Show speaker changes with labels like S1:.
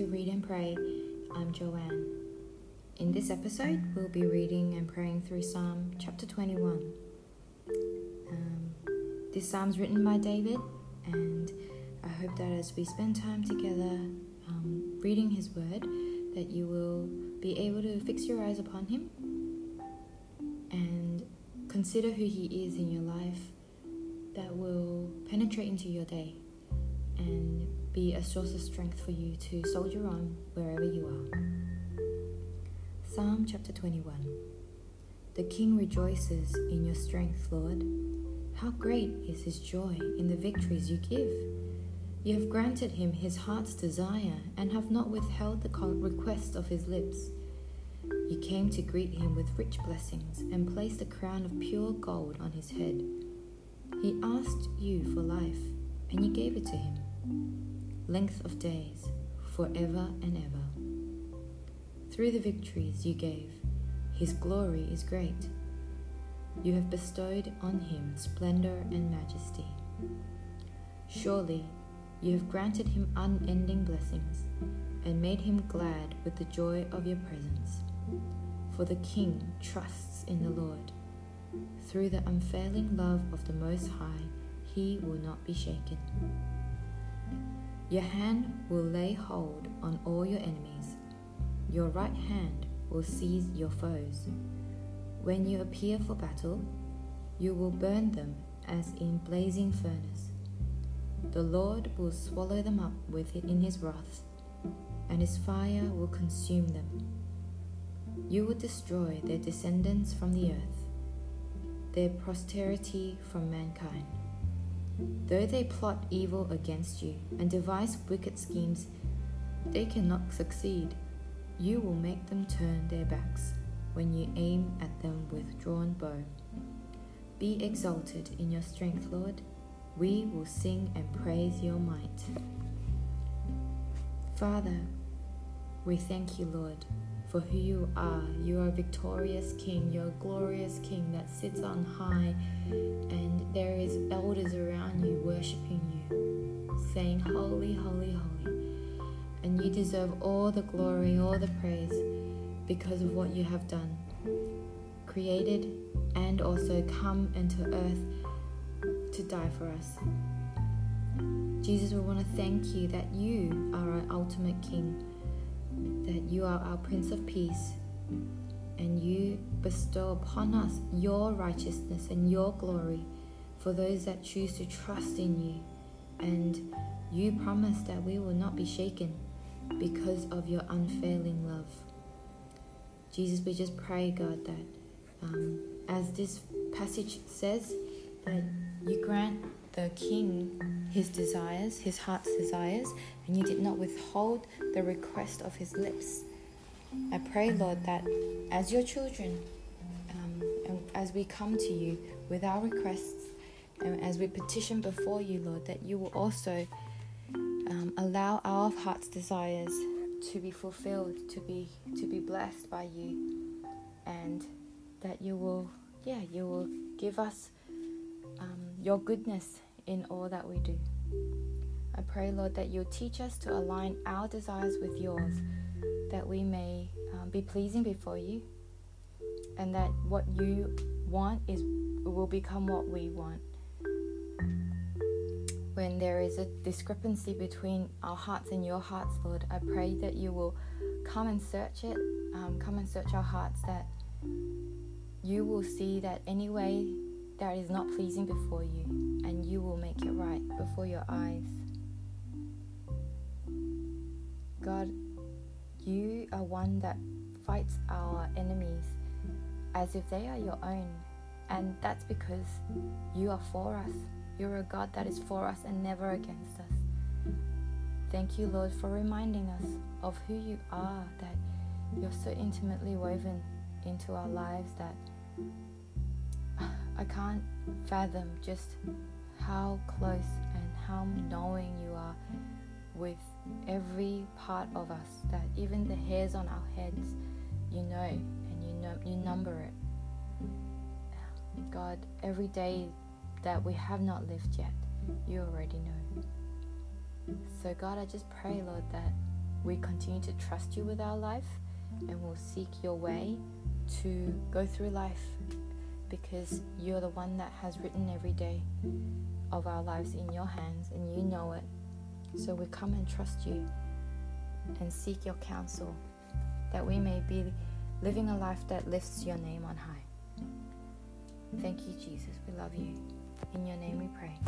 S1: to Read and Pray. I'm Joanne. In this episode, we'll be reading and praying through Psalm chapter 21. Um, this psalm's written by David, and I hope that as we spend time together um, reading his word, that you will be able to fix your eyes upon him and consider who he is in your life that will penetrate into your day and be a source of strength for you to soldier on wherever you are. Psalm chapter 21 The King rejoices in your strength, Lord. How great is his joy in the victories you give! You have granted him his heart's desire and have not withheld the request of his lips. You came to greet him with rich blessings and placed a crown of pure gold on his head. He asked you for life, and you gave it to him length of days, forever and ever. Through the victories you gave, his glory is great. You have bestowed on him splendor and majesty. Surely you have granted him unending blessings and made him glad with the joy of your presence. For the king trusts in the Lord. Through the unfailing love of the Most High, he will not be shaken. Your hand will lay hold on all your enemies. Your right hand will seize your foes. When you appear for battle, you will burn them as in blazing furnace. The Lord will swallow them up with it in his wrath, and his fire will consume them. You will destroy their descendants from the earth, their posterity from mankind. Though they plot evil against you and devise wicked schemes, they cannot succeed. You will make them turn their backs when you aim at them with drawn bow. Be exalted in your strength, Lord. We will sing and praise your might. Father, we thank you, Lord, for who you are. You are victorious King. You're a glorious King that sits on high, and there is elders around you worshiping you, saying, Holy, holy, holy. And you deserve all the glory, all the praise because of what you have done. Created and also come into earth to die for us. Jesus, we want to thank you that you are our ultimate King that you are our Prince of Peace and you bestow upon us your righteousness and your glory for those that choose to trust in you. And you promise that we will not be shaken because of your unfailing love. Jesus, we just pray, God, that um, as this passage says, that you grant the king his desires, his heart's desires, and you did not withhold the request of his lips. I pray, Lord, that as your children, um, and as we come to you with our requests, and as we petition before you, Lord, that you will also um, allow our heart's desires to be fulfilled, to be to be blessed by you, and that you will, yeah, you will give us um, your goodness in all that we do. I pray, Lord, that you'll teach us to align our desires with yours, that we may um, be pleasing before you, and that what you want is will become what we want. When there is a discrepancy between our hearts and your hearts, Lord, I pray that you will come and search it, um, come and search our hearts, that you will see that any way that is not pleasing before you, and you will make it right before your eyes. God, you are one that fights our enemies as if they are your own, and that's because you are for us. You're a God that is for us and never against us. Thank you, Lord, for reminding us of who you are, that you're so intimately woven into our lives that can't fathom just how close and how knowing you are with every part of us that even the hairs on our heads you know and you know you number it. God every day that we have not lived yet you already know. So god i just pray lord that we continue to trust you with our life and we'll seek your way to go through life because you're the one that has written every day of our lives in your hands and you know it. So we come and trust you and seek your counsel that we may be living a life that lifts your name on high. Thank you, Jesus. We love you. In your name we pray.